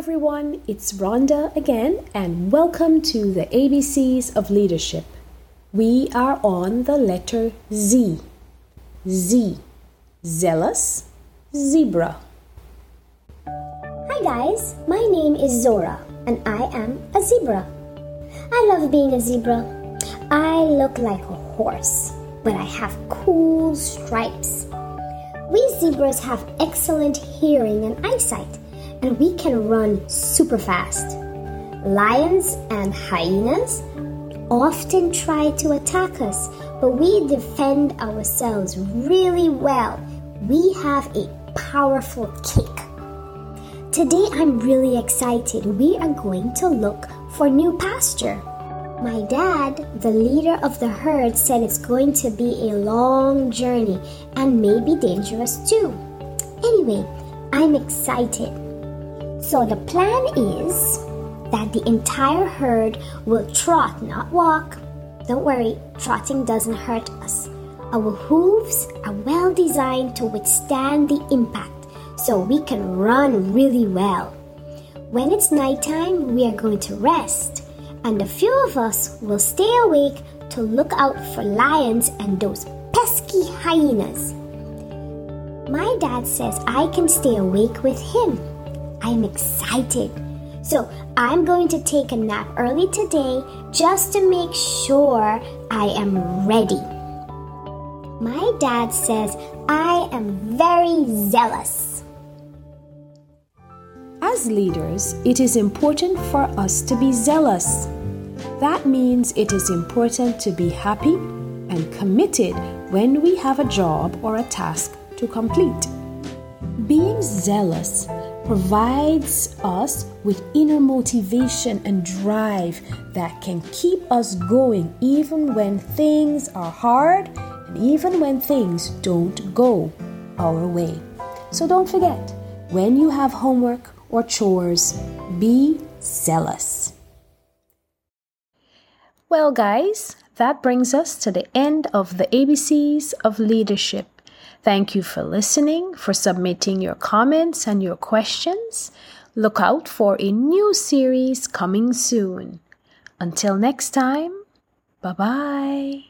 everyone, it's Rhonda again, and welcome to the ABCs of Leadership. We are on the letter Z. Z. Zealous, zebra. Hi guys, my name is Zora, and I am a zebra. I love being a zebra. I look like a horse, but I have cool stripes. We zebras have excellent hearing and eyesight and we can run super fast. Lions and hyenas often try to attack us, but we defend ourselves really well. We have a powerful kick. Today I'm really excited. We are going to look for new pasture. My dad, the leader of the herd, said it's going to be a long journey and maybe dangerous too. Anyway, I'm excited. So the plan is that the entire herd will trot, not walk. Don't worry, trotting doesn't hurt us. Our hooves are well designed to withstand the impact, so we can run really well. When it's nighttime, we are going to rest, and a few of us will stay awake to look out for lions and those pesky hyenas. My dad says I can stay awake with him I'm excited. So I'm going to take a nap early today just to make sure I am ready. My dad says I am very zealous. As leaders, it is important for us to be zealous. That means it is important to be happy and committed when we have a job or a task to complete. Being zealous provides us with inner motivation and drive that can keep us going even when things are hard and even when things don't go our way. So don't forget, when you have homework or chores, be zealous. Well, guys, that brings us to the end of the ABCs of leadership. Thank you for listening, for submitting your comments and your questions. Look out for a new series coming soon. Until next time, bye bye.